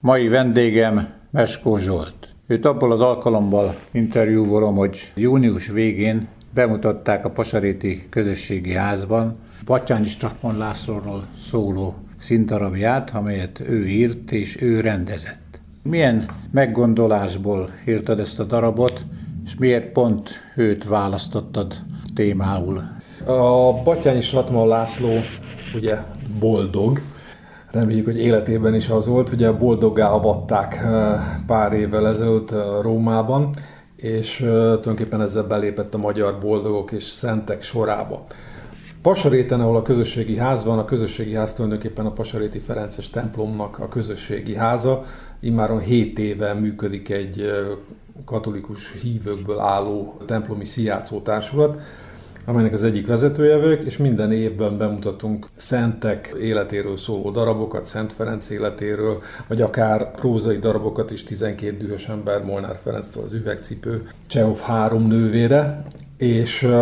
Mai vendégem Meskó Zsolt. Őt abból az alkalommal interjúvolom, hogy június végén bemutatták a Pasaréti Közösségi Házban Batyányi Strakman Lászlóról szóló színdarabját, amelyet ő írt és ő rendezett. Milyen meggondolásból írtad ezt a darabot, és miért pont őt választottad témául? A Batyányi Stratman László ugye boldog, reméljük, hogy életében is az volt. Ugye boldoggá avatták eh, pár évvel ezelőtt eh, Rómában, és eh, tulajdonképpen ezzel belépett a magyar boldogok és szentek sorába. Pasaréten, ahol a közösségi ház van, a közösségi ház tulajdonképpen a Pasaréti Ferences templomnak a közösségi háza. Immáron 7 éve működik egy katolikus hívőkből álló templomi szijátszó társulat, amelynek az egyik vezetője vagyok, és minden évben bemutatunk szentek életéről szóló darabokat, Szent Ferenc életéről, vagy akár prózai darabokat is, 12 dühös ember, Molnár Ferenctől az üvegcipő, Csehov három nővére, és uh,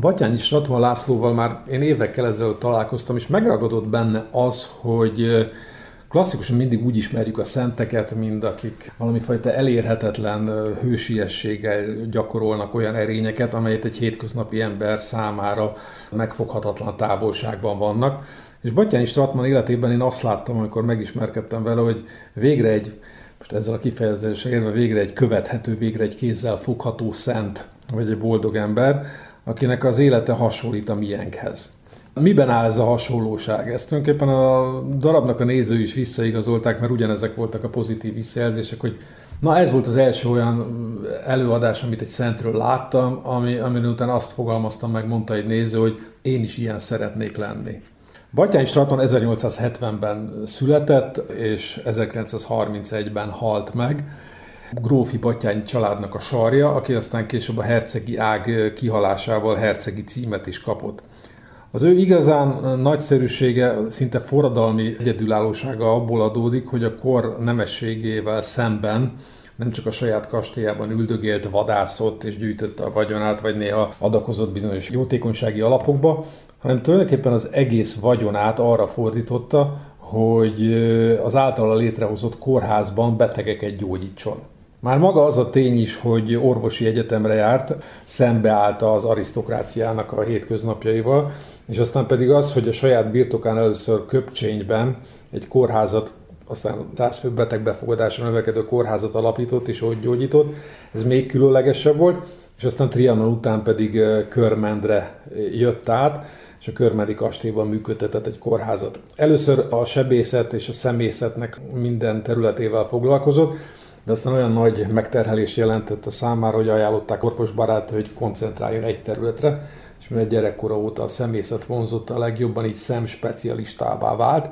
Batyányi Stratman Lászlóval már én évekkel ezelőtt találkoztam, és megragadott benne az, hogy Klasszikusan mindig úgy ismerjük a szenteket, mint akik valami fajta elérhetetlen hősiességgel gyakorolnak olyan erényeket, amelyet egy hétköznapi ember számára megfoghatatlan távolságban vannak. És Batyányi Stratman életében én azt láttam, amikor megismerkedtem vele, hogy végre egy, most ezzel a kifejezéssel érve, végre egy követhető, végre egy kézzel fogható szent, vagy egy boldog ember, akinek az élete hasonlít a miénkhez. Miben áll ez a hasonlóság? Ezt tulajdonképpen a darabnak a nézői is visszaigazolták, mert ugyanezek voltak a pozitív visszajelzések, hogy na ez volt az első olyan előadás, amit egy szentről láttam, ami, amin után azt fogalmaztam meg, mondta egy néző, hogy én is ilyen szeretnék lenni. Batyány Straton 1870-ben született, és 1931-ben halt meg. Grófi Batyány családnak a sarja, aki aztán később a hercegi ág kihalásával hercegi címet is kapott. Az ő igazán nagyszerűsége, szinte forradalmi egyedülállósága abból adódik, hogy a kor nemességével szemben nem csak a saját kastélyában üldögélt, vadászott és gyűjtötte a vagyonát, vagy néha adakozott bizonyos jótékonysági alapokba, hanem tulajdonképpen az egész vagyonát arra fordította, hogy az általa létrehozott kórházban betegeket gyógyítson. Már maga az a tény is, hogy orvosi egyetemre járt, szembeállta az arisztokráciának a hétköznapjaival, és aztán pedig az, hogy a saját birtokán először Köpcsényben egy kórházat, aztán 100 fő beteg befogadásra növekedő kórházat alapított és ott gyógyított, ez még különlegesebb volt, és aztán Trianon után pedig Körmendre jött át, és a Körmendi kastélyban működtetett egy kórházat. Először a sebészet és a szemészetnek minden területével foglalkozott, de aztán olyan nagy megterhelés jelentett a számára, hogy ajánlották orvosbarát, hogy koncentráljon egy területre, és mivel gyerekkora óta a szemészet vonzotta a legjobban, így szemspecialistává vált,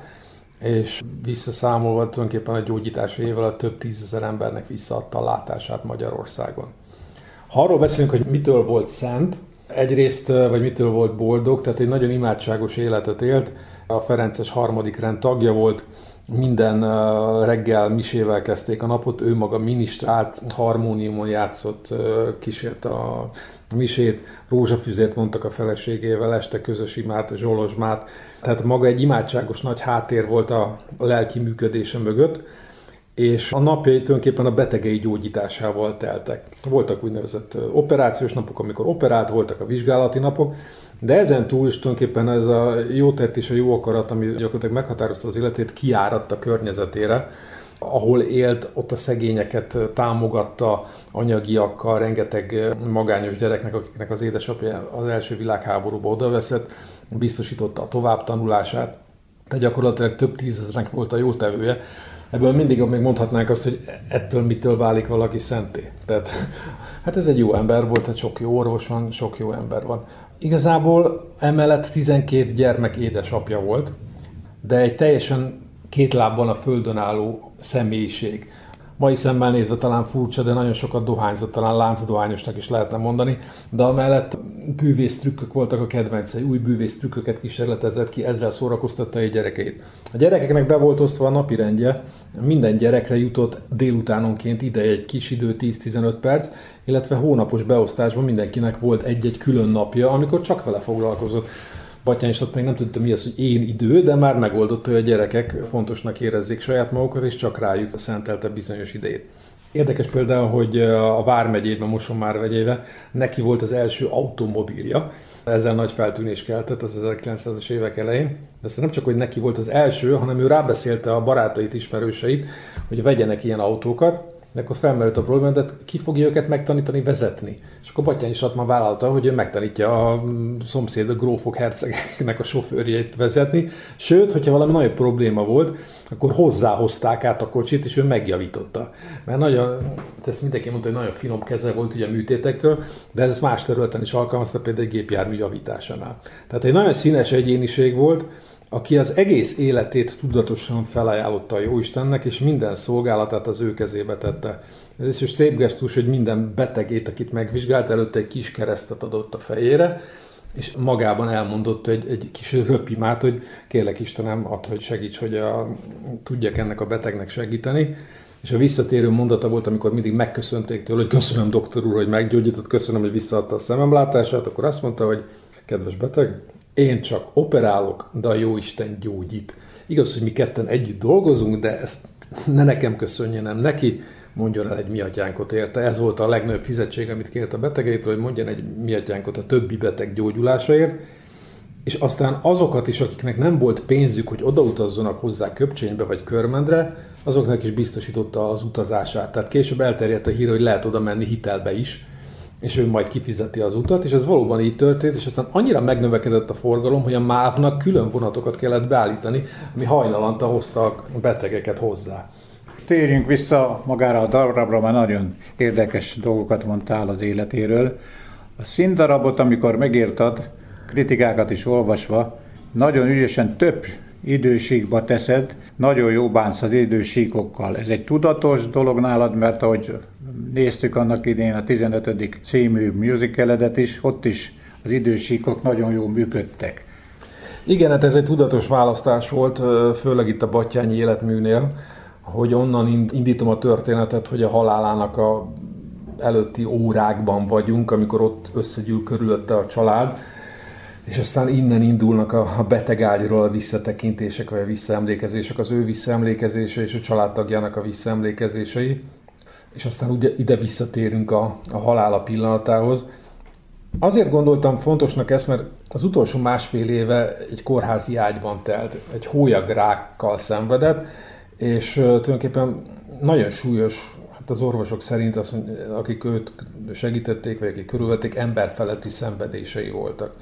és visszaszámolva tulajdonképpen a gyógyítás évvel a több tízezer embernek visszaadta a látását Magyarországon. Ha arról beszélünk, hogy mitől volt szent, egyrészt, vagy mitől volt boldog, tehát egy nagyon imádságos életet élt, a Ferences harmadik rend tagja volt, minden reggel misével kezdték a napot, ő maga minisztrált, harmóniumon játszott, kísért a misét, rózsafüzét mondtak a feleségével, este közös imát, zsolozsmát. Tehát maga egy imádságos nagy háttér volt a lelki működése mögött, és a napjai tulajdonképpen a betegei gyógyításával teltek. Voltak úgynevezett operációs napok, amikor operált, voltak a vizsgálati napok, de ezen túl is tulajdonképpen ez a jó tett és a jó akarat, ami gyakorlatilag meghatározta az életét, kiáradt a környezetére, ahol élt, ott a szegényeket támogatta anyagiakkal, rengeteg magányos gyereknek, akiknek az édesapja az első világháborúba odaveszett, biztosította a továbbtanulását, de gyakorlatilag több tízezernek volt a jótevője. Ebből mindig még mondhatnánk azt, hogy ettől mitől válik valaki szenté. Tehát hát ez egy jó ember volt, tehát sok jó orvos van, sok jó ember van. Igazából emellett 12 gyermek édesapja volt, de egy teljesen két lábban a földön álló személyiség. Mai szemmel nézve talán furcsa, de nagyon sokat dohányzott, talán láncdohányosnak is lehetne mondani, de amellett bűvész trükkök voltak a kedvencei, új bűvész trükköket kísérletezett ki, ezzel szórakoztatta a gyerekeit. A gyerekeknek be volt osztva a napi rendje, minden gyerekre jutott délutánonként ide egy kis idő, 10-15 perc, illetve hónapos beosztásban mindenkinek volt egy-egy külön napja, amikor csak vele foglalkozott. Batyány is ott még nem tudta mi az, hogy én idő, de már megoldotta, hogy a gyerekek fontosnak érezzék saját magukat, és csak rájuk szentelte bizonyos idejét. Érdekes például, hogy a Vármegyében, Mosonmár vegyébe neki volt az első automobilja, ezzel nagy feltűnés keltett az 1900-as évek elején. De ezt nem csak, hogy neki volt az első, hanem ő rábeszélte a barátait, ismerőseit, hogy vegyenek ilyen autókat, de akkor felmerült a probléma, de ki fogja őket megtanítani vezetni? És akkor Batyányi Satma vállalta, hogy ő megtanítja a szomszéd a grófok hercegeknek a sofőrjét vezetni. Sőt, hogyha valami nagy probléma volt, akkor hozzáhozták át a kocsit, és ő megjavította. Mert nagyon, ezt mindenki mondta, hogy nagyon finom keze volt ugye a műtétektől, de ez más területen is alkalmazta, például egy gépjármű javításánál. Tehát egy nagyon színes egyéniség volt, aki az egész életét tudatosan felajánlotta a Jóistennek, és minden szolgálatát az ő kezébe tette. Ez is szép gesztus, hogy minden betegét, akit megvizsgált, előtte egy kis keresztet adott a fejére, és magában elmondott egy, egy kis röpimát, hogy kérlek Istenem, ad, hogy segíts, hogy a, tudjak ennek a betegnek segíteni. És a visszatérő mondata volt, amikor mindig megköszönték tőle, hogy köszönöm doktor úr, hogy meggyógyított, köszönöm, hogy visszaadta a szememlátását, akkor azt mondta, hogy kedves beteg, én csak operálok, de a jó Isten gyógyít. Igaz, hogy mi ketten együtt dolgozunk, de ezt ne nekem köszönje, nem neki, mondjon el egy miatyánkot érte. Ez volt a legnagyobb fizetség, amit kért a betegeitől, hogy mondjon egy miatyánkot a többi beteg gyógyulásaért, és aztán azokat is, akiknek nem volt pénzük, hogy odautazzanak hozzá Köpcsénybe vagy Körmendre, azoknak is biztosította az utazását. Tehát később elterjedt a hír, hogy lehet oda menni hitelbe is, és ő majd kifizeti az utat, és ez valóban így történt, és aztán annyira megnövekedett a forgalom, hogy a MÁV-nak külön vonatokat kellett beállítani, ami hajnalanta a betegeket hozzá. Térjünk vissza magára a darabra, mert nagyon érdekes dolgokat mondtál az életéről. A színdarabot, amikor megírtad, kritikákat is olvasva, nagyon ügyesen több idősíkba teszed, nagyon jó bánsz az idősíkokkal. Ez egy tudatos dolog nálad, mert ahogy néztük annak idén a 15. című musicaledet is, ott is az idősíkok nagyon jól működtek. Igen, hát ez egy tudatos választás volt, főleg itt a Battyányi életműnél, hogy onnan indítom a történetet, hogy a halálának a előtti órákban vagyunk, amikor ott összegyűl körülötte a család, és aztán innen indulnak a betegágyról a visszatekintések, vagy a visszaemlékezések, az ő visszaemlékezése és a családtagjának a visszaemlékezései, és aztán ugye ide visszatérünk a, a halála pillanatához. Azért gondoltam fontosnak ezt, mert az utolsó másfél éve egy kórházi ágyban telt, egy hólyagrákkal szenvedett, és tulajdonképpen nagyon súlyos, hát az orvosok szerint, azt, akik őt segítették, vagy akik körülvették, emberfeletti szenvedései voltak.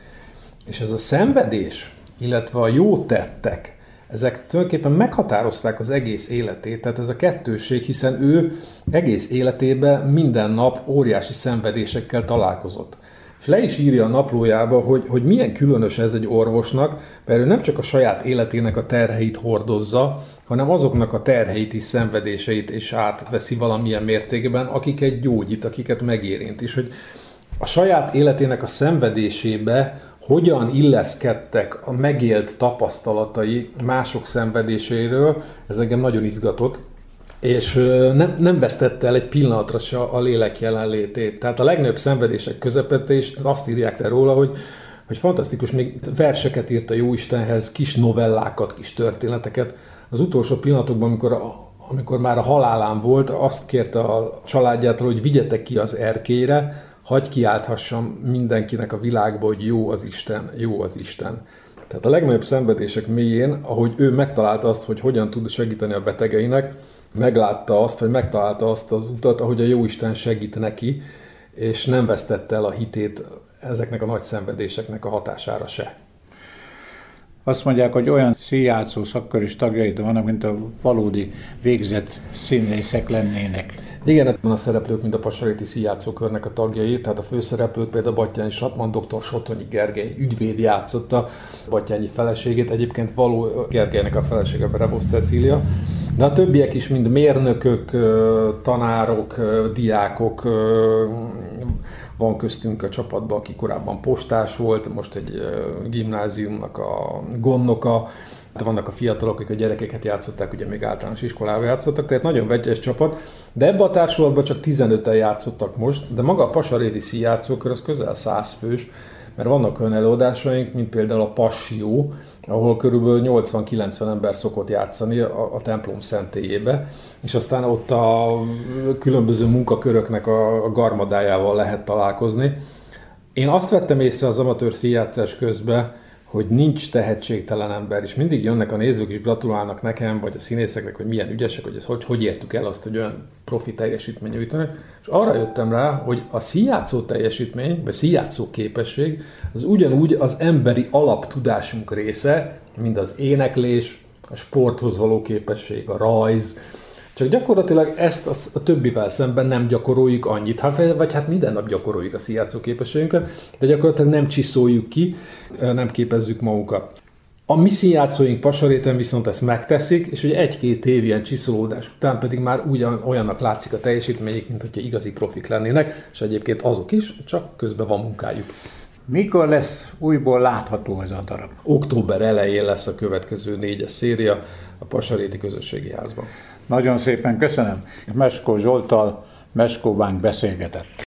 És ez a szenvedés, illetve a jó tettek, ezek tulajdonképpen meghatározták az egész életét, tehát ez a kettőség, hiszen ő egész életében minden nap óriási szenvedésekkel találkozott. És le is írja a naplójába, hogy, hogy milyen különös ez egy orvosnak, mert ő nem csak a saját életének a terheit hordozza, hanem azoknak a terheit is, szenvedéseit is átveszi valamilyen mértékben, akiket gyógyít, akiket megérint. És hogy a saját életének a szenvedésébe hogyan illeszkedtek a megélt tapasztalatai mások szenvedéséről, ez engem nagyon izgatott, és nem, nem vesztette el egy pillanatra se a lélek jelenlétét. Tehát a legnagyobb szenvedések közepette is azt írják le róla, hogy, hogy fantasztikus, még verseket írt a Jóistenhez, kis novellákat, kis történeteket. Az utolsó pillanatokban, amikor, a, amikor már a halálán volt, azt kérte a családjától, hogy vigyetek ki az erkére, hagy kiálthassam mindenkinek a világba, hogy jó az Isten, jó az Isten. Tehát a legnagyobb szenvedések mélyén, ahogy ő megtalálta azt, hogy hogyan tud segíteni a betegeinek, meglátta azt, vagy megtalálta azt az utat, ahogy a jó Isten segít neki, és nem vesztette el a hitét ezeknek a nagy szenvedéseknek a hatására se. Azt mondják, hogy olyan színjátszó szakkör tagjait vannak, mint a valódi végzett színészek lennének. Igen, ebben a szereplők, mint a Pasaréti színjátszókörnek a tagjai, tehát a főszereplőt például Battyányi Satman, dr. Sotonyi Gergely ügyvéd játszotta Battyányi feleségét, egyébként való Gergelynek a felesége Berevos Cecília, de a többiek is mind mérnökök, tanárok, diákok, van köztünk a csapatban, aki korábban postás volt, most egy gimnáziumnak a gondnoka, vannak a fiatalok, akik a gyerekeket játszották, ugye még általános iskolában játszottak, tehát nagyon vegyes csapat, de ebbe a társulatban csak 15-en játszottak most, de maga a Pasaréti színjátszókör az közel 100 fős, mert vannak olyan előadásaink, mint például a Passió, ahol körülbelül 80-90 ember szokott játszani a, a templom szentélyébe, és aztán ott a különböző munkaköröknek a, a garmadájával lehet találkozni. Én azt vettem észre az amatőr színjátszás közben, hogy nincs tehetségtelen ember, és mindig jönnek a nézők és gratulálnak nekem, vagy a színészeknek, hogy milyen ügyesek, hogy ez hogy, hogy értük el azt, hogy olyan profi teljesítmény nyújtanak. És arra jöttem rá, hogy a színjátszó teljesítmény, vagy színjátszó képesség, az ugyanúgy az emberi alaptudásunk része, mint az éneklés, a sporthoz való képesség, a rajz, csak gyakorlatilag ezt a, többivel szemben nem gyakoroljuk annyit, hát, vagy hát minden nap gyakoroljuk a színjátszó képességünket, de gyakorlatilag nem csiszoljuk ki, nem képezzük magunkat. A mi színjátszóink pasaréten viszont ezt megteszik, és hogy egy-két év ilyen csiszolódás után pedig már ugyan, olyannak látszik a teljesítményük, mint hogyha igazi profik lennének, és egyébként azok is, csak közben van munkájuk. Mikor lesz újból látható ez a darab? Október elején lesz a következő négyes széria a Pasaréti Közösségi Házban. Nagyon szépen köszönöm. Meskó Zsoltal Meskó Bánk beszélgetett.